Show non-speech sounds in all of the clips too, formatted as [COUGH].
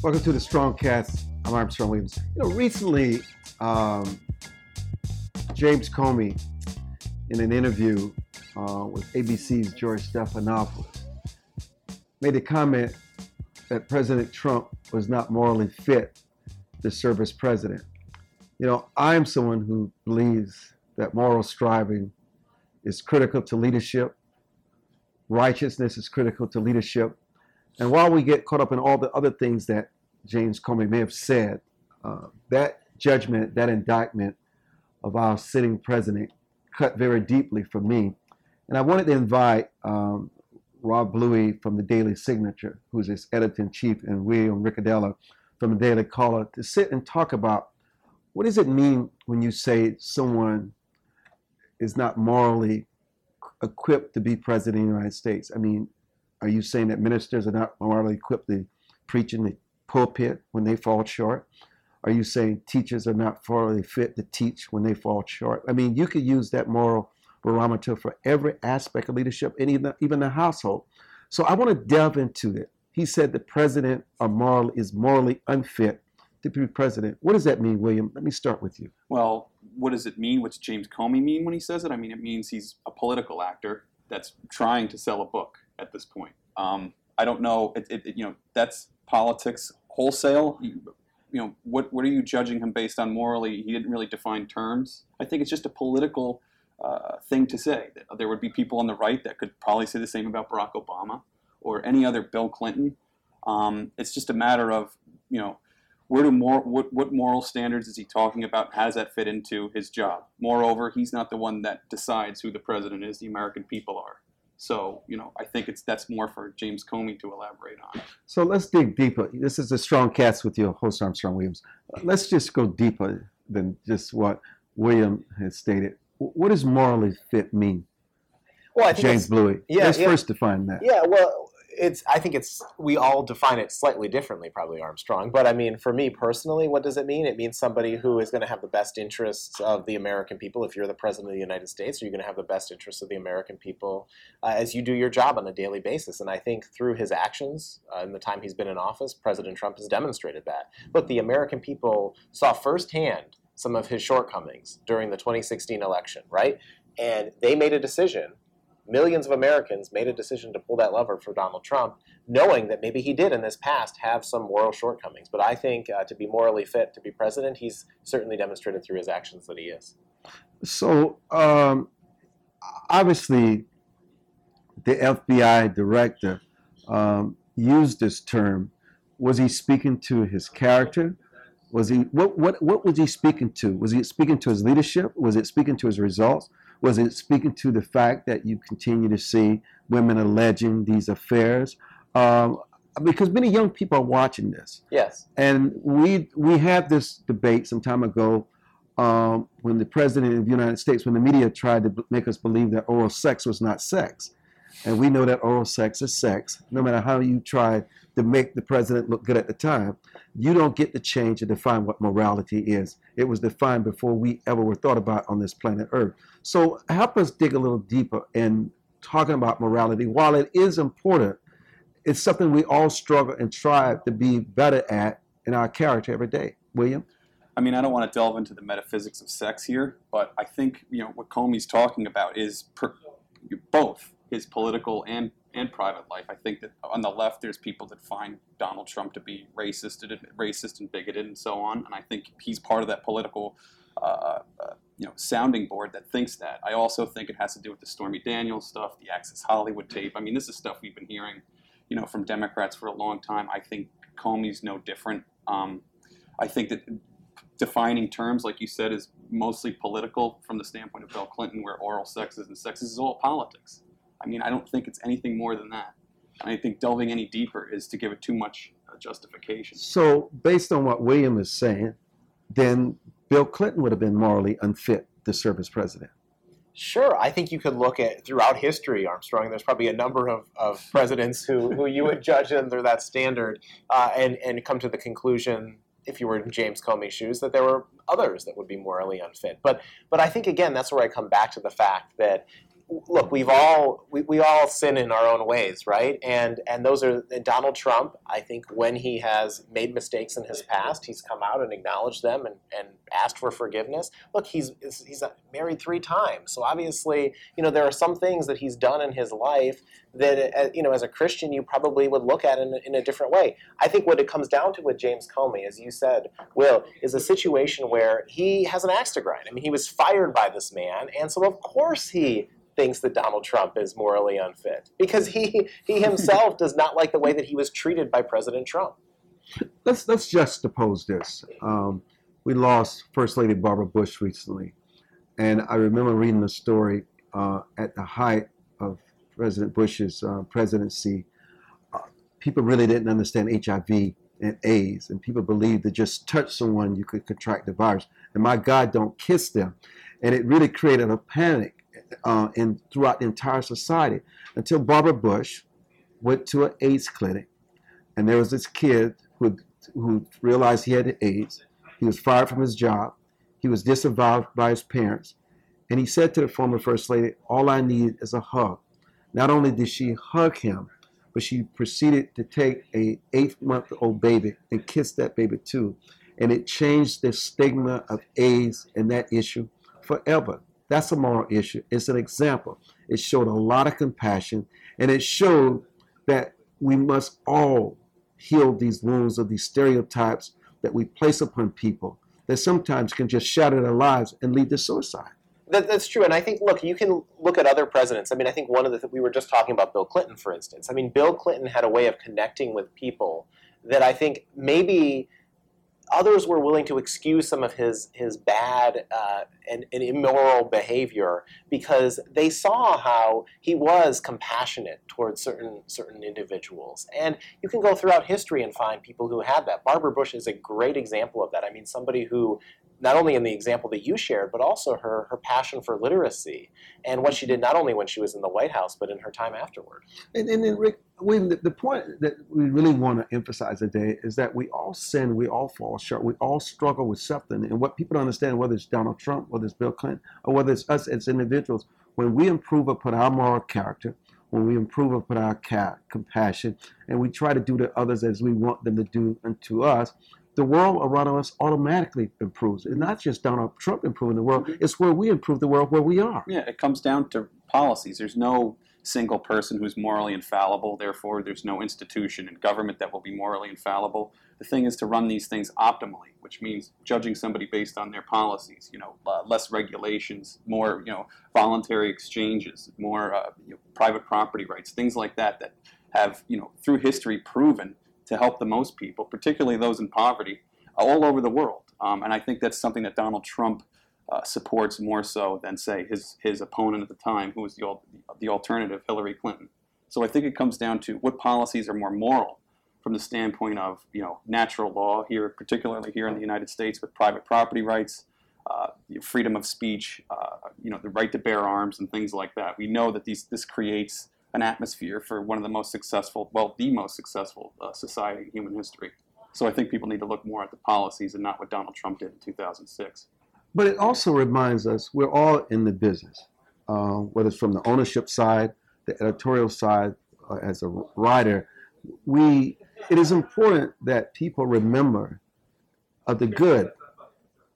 Welcome to the Strong Cast. I'm Armstrong Williams. You know, recently, um, James Comey, in an interview uh, with ABC's George Stephanopoulos, made a comment that President Trump was not morally fit to serve as president. You know, I'm someone who believes that moral striving is critical to leadership. Righteousness is critical to leadership. And while we get caught up in all the other things that James Comey may have said, uh, that judgment, that indictment of our sitting president cut very deeply for me. And I wanted to invite um, Rob Bluey from the Daily Signal, who's its editor in chief, and William Ricciardella from the Daily Caller to sit and talk about what does it mean when you say someone is not morally equipped to be president of the United States? I mean, are you saying that ministers are not morally equipped to preach in the pulpit when they fall short? Are you saying teachers are not morally fit to teach when they fall short? I mean, you could use that moral barometer for every aspect of leadership and even, even the household. So I want to delve into it. He said the president moral, is morally unfit to be president. What does that mean, William? Let me start with you. Well, what does it mean? What's James Comey mean when he says it? I mean, it means he's a political actor that's trying to sell a book at this point. Um, I don't know. It, it, you know, that's politics wholesale. You, you know, what what are you judging him based on morally? He didn't really define terms. I think it's just a political uh, thing to say. There would be people on the right that could probably say the same about Barack Obama or any other Bill Clinton. Um, it's just a matter of you know where do more what, what moral standards is he talking about? How does that fit into his job? Moreover, he's not the one that decides who the president is. The American people are. So you know, I think it's that's more for James Comey to elaborate on. So let's dig deeper. This is a strong cast with your host Armstrong Williams. Let's just go deeper than just what William has stated. What does morally fit mean? Well, I think James Bluey. Yeah, let's yeah. first define that. Yeah, well, it's I think it's we all define it slightly differently, probably Armstrong. But I mean, for me personally, what does it mean? It means somebody who is going to have the best interests of the American people. If you're the president of the United States, are you're going to have the best interests of the American people uh, as you do your job on a daily basis. And I think through his actions uh, in the time he's been in office, President Trump has demonstrated that. But the American people saw firsthand some of his shortcomings during the 2016 election, right? And they made a decision millions of Americans made a decision to pull that lever for Donald Trump, knowing that maybe he did in this past have some moral shortcomings. But I think uh, to be morally fit to be president, he's certainly demonstrated through his actions that he is. So um, obviously, the FBI director um, used this term. Was he speaking to his character? Was he what what what was he speaking to? Was he speaking to his leadership? Was it speaking to his results? Was it speaking to the fact that you continue to see women alleging these affairs? Um, because many young people are watching this. Yes. And we we had this debate some time ago um, when the president of the United States, when the media tried to make us believe that oral sex was not sex. And we know that oral sex is sex, no matter how you try to make the president look good at the time. You don't get to change and define what morality is. It was defined before we ever were thought about on this planet Earth. So help us dig a little deeper in talking about morality. While it is important, it's something we all struggle and try to be better at in our character every day. William? I mean, I don't want to delve into the metaphysics of sex here, but I think you know what Comey's talking about is per, both his political and and private life. I think that on the left, there's people that find Donald Trump to be racist, and racist and bigoted, and so on. And I think he's part of that political, uh, uh, you know, sounding board that thinks that. I also think it has to do with the Stormy Daniels stuff, the Access Hollywood tape. I mean, this is stuff we've been hearing, you know, from Democrats for a long time. I think Comey's no different. Um, I think that defining terms, like you said, is mostly political from the standpoint of Bill Clinton, where oral sex is and sex is all politics. I mean, I don't think it's anything more than that. And I think delving any deeper is to give it too much uh, justification. So, based on what William is saying, then Bill Clinton would have been morally unfit to serve as president. Sure, I think you could look at throughout history, Armstrong. There's probably a number of, of presidents who, who you would judge under that standard, uh, and and come to the conclusion, if you were in James Comey's shoes, that there were others that would be morally unfit. But but I think again, that's where I come back to the fact that look, we've all we, we all sin in our own ways, right? And and those are and Donald Trump. I think when he has made mistakes in his past, he's come out and acknowledged them and, and asked for forgiveness. Look, he's he's married three times, so obviously, you know, there are some things that he's done in his life that uh, you know, as a Christian, you probably would look at in, in a different way. I think what it comes down to with James Comey, as you said, Will, is a situation where he has an axe to grind. I mean, he was fired by this man, and so of course he thinks that Donald Trump is morally unfit because he he himself does not like the way that he was treated by President Trump. Let's let's juxtapose this. Um, we lost First Lady Barbara Bush recently, and I remember reading the story uh, at the height of President Bush's uh, presidency. Uh, people really didn't understand HIV and AIDS, and people believed that just touch someone you could contract the virus. And my God, don't kiss them, and it really created a panic uh, in throughout the entire society until Barbara Bush went to an AIDS clinic, and there was this kid who who realized he had AIDS. He was fired from his job. He was disavowed by his parents, and he said to the former first lady, "All I need is a hug." Not only did she hug him, but she proceeded to take a eight-month-old baby and kiss that baby too, and it changed the stigma of AIDS and that issue forever. That's a moral issue. It's an example. It showed a lot of compassion, and it showed that we must all heal these wounds of these stereotypes that we place upon people that sometimes can just shatter their lives and lead to suicide. That, that's true, and I think look, you can look at other presidents. I mean, I think one of the th- we were just talking about Bill Clinton, for instance. I mean, Bill Clinton had a way of connecting with people that I think maybe others were willing to excuse some of his his bad uh, and, and, immoral behavior because they saw how he was compassionate towards certain certain individuals. And you can go throughout history and find people who had that. Barbara Bush is a great example of that. I mean, somebody who not only in the example that you shared, but also her, her passion for literacy and what she did not only when she was in the White House, but in her time afterward. And, and then, Rick, the, the point that we really want to emphasize today is that we all sin, we all fall short, we all struggle with something. And what people don't understand, whether it's Donald Trump, whether it's Bill Clinton, or whether it's us as individuals, when we improve upon our moral character, when we improve upon our compassion, and we try to do to others as we want them to do unto us, the world around us automatically improves. It's not just Donald Trump improving the world, mm-hmm. it's where we improve the world where we are. Yeah, it comes down to policies. There's no single person who's morally infallible, therefore, there's no institution in government that will be morally infallible. The thing is to run these things optimally, which means judging somebody based on their policies, you know, uh, less regulations, more, you know, voluntary exchanges, more uh, you know, private property rights, things like that that have, you know, through history proven to help the most people, particularly those in poverty, all over the world. Um, and I think that's something that Donald Trump uh, supports more so than, say, his, his opponent at the time, who was the, the alternative, Hillary Clinton. So I think it comes down to what policies are more moral from the standpoint of you know natural law here, particularly here in the United States with private property rights, uh, freedom of speech, uh, you know the right to bear arms and things like that. We know that these this creates an atmosphere for one of the most successful, well, the most successful uh, society in human history. So I think people need to look more at the policies and not what Donald Trump did in 2006. But it also reminds us we're all in the business, uh, whether it's from the ownership side, the editorial side, uh, as a writer. We, it is important that people remember of the good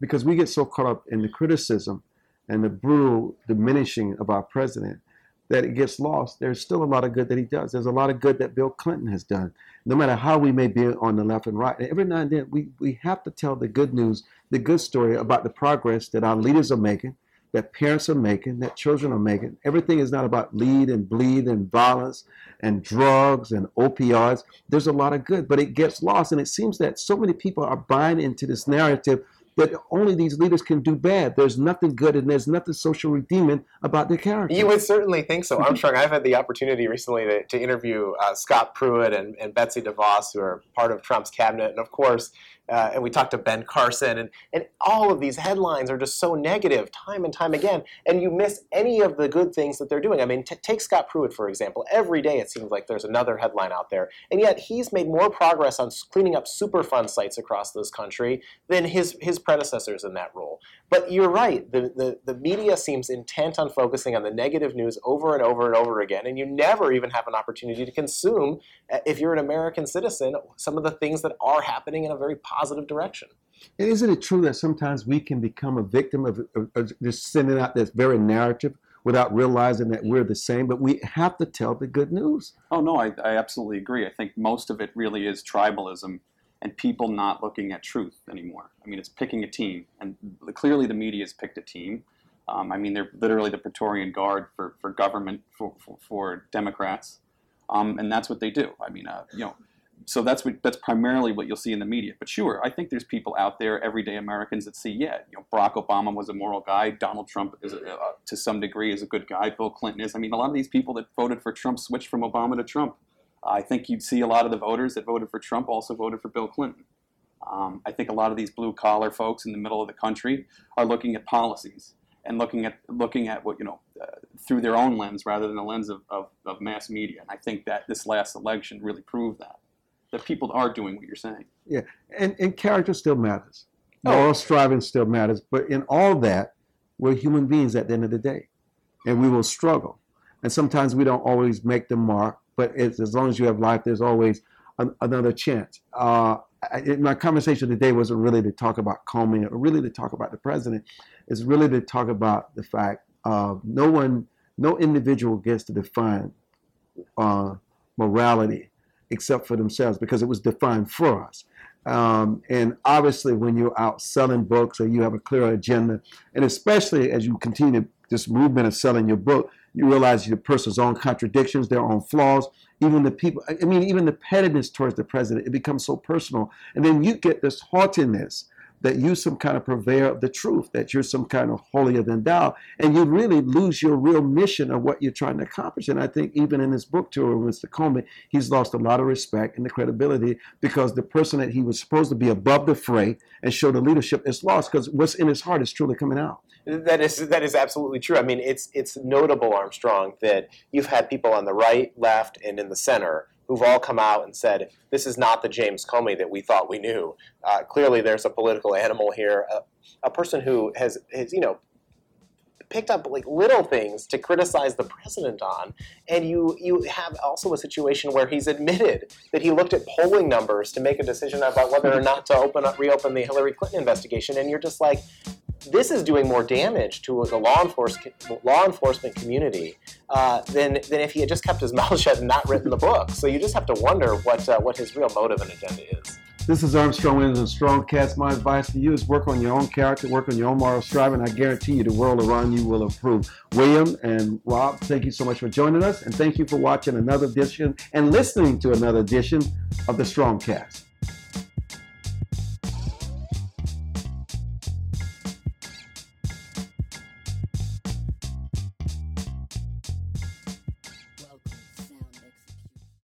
because we get so caught up in the criticism and the brutal diminishing of our president that it gets lost, there's still a lot of good that he does. There's a lot of good that Bill Clinton has done. No matter how we may be on the left and right, every now and then we, we have to tell the good news, the good story about the progress that our leaders are making, that parents are making, that children are making. Everything is not about lead and bleed and violence and drugs and opioids. There's a lot of good, but it gets lost. And it seems that so many people are buying into this narrative that only these leaders can do bad. There's nothing good and there's nothing social redeeming about their character. You would certainly think so. Armstrong, I've had the opportunity recently to, to interview uh, Scott Pruitt and, and Betsy DeVos, who are part of Trump's cabinet. And of course, uh, and we talked to Ben Carson, and, and all of these headlines are just so negative time and time again, and you miss any of the good things that they're doing. I mean, t- take Scott Pruitt, for example. Every day it seems like there's another headline out there, and yet he's made more progress on cleaning up Superfund sites across this country than his, his predecessors in that role. But you're right, the, the, the media seems intent on focusing on the negative news over and over and over again, and you never even have an opportunity to consume, uh, if you're an American citizen, some of the things that are happening in a very positive direction. And isn't it true that sometimes we can become a victim of, of, of, just sending out this very narrative without realizing that we're the same? But we have to tell the good news. Oh no, I, I absolutely agree. I think most of it really is tribalism and people not looking at truth anymore. I mean, it's picking a team, and clearly the media has picked a team. Um, I mean, they're literally the Praetorian Guard for, for government for, for, for Democrats, um, and that's what they do. I mean, uh, you know, so that's what that's primarily what you'll see in the media. But sure, I think there's people out there, everyday Americans, that see, yeah, you know, Barack Obama was a moral guy. Donald Trump is, a, uh, to some degree, is a good guy. Bill Clinton is. I mean, a lot of these people that voted for Trump switched from Obama to Trump. I think you'd see a lot of the voters that voted for Trump also voted for Bill Clinton. Um, I think a lot of these blue collar folks in the middle of the country are looking at policies and looking at looking at what you know uh, through their own lens rather than the lens of, of, of mass media. And I think that this last election really proved that that people are doing what you're saying. Yeah, and, and character still matters. Moral oh. striving still matters. But in all that, we're human beings at the end of the day, and we will struggle. And sometimes we don't always make the mark, but as long as you have life, there's always an, another chance. Uh, I, my conversation today wasn't really to talk about Comey or really to talk about the president. It's really to talk about the fact uh, no one, no individual gets to define uh, morality except for themselves because it was defined for us. Um, and obviously, when you're out selling books or you have a clear agenda, and especially as you continue this movement of selling your book, you realize your person's own contradictions, their own flaws, even the people, I mean, even the pettiness towards the president, it becomes so personal. And then you get this haughtiness that you're some kind of purveyor of the truth, that you're some kind of holier than thou, and you really lose your real mission of what you're trying to accomplish. And I think even in this book tour with Mr. Comey, he's lost a lot of respect and the credibility because the person that he was supposed to be above the fray and show the leadership is lost because what's in his heart is truly coming out. That is that is absolutely true. I mean, it's it's notable, Armstrong, that you've had people on the right, left, and in the center who've all come out and said, this is not the James Comey that we thought we knew. Uh, clearly, there's a political animal here, a, a person who has, has, you know, picked up like little things to criticize the president on and you you have also a situation where he's admitted that he looked at polling numbers to make a decision about whether or not to open up reopen the Hillary Clinton investigation and you're just like this is doing more damage to the law enforcement law enforcement community uh, than than if he had just kept his [LAUGHS] mouth shut and not written the book. So you just have to wonder what uh, what his real motive and agenda is. This is Armstrong Williams and Strong Cast. My advice to you is work on your own character, work on your own moral striving. I guarantee you the world around you will improve. William and Rob, thank you so much for joining us, and thank you for watching another edition and listening to another edition of the Strong Cast.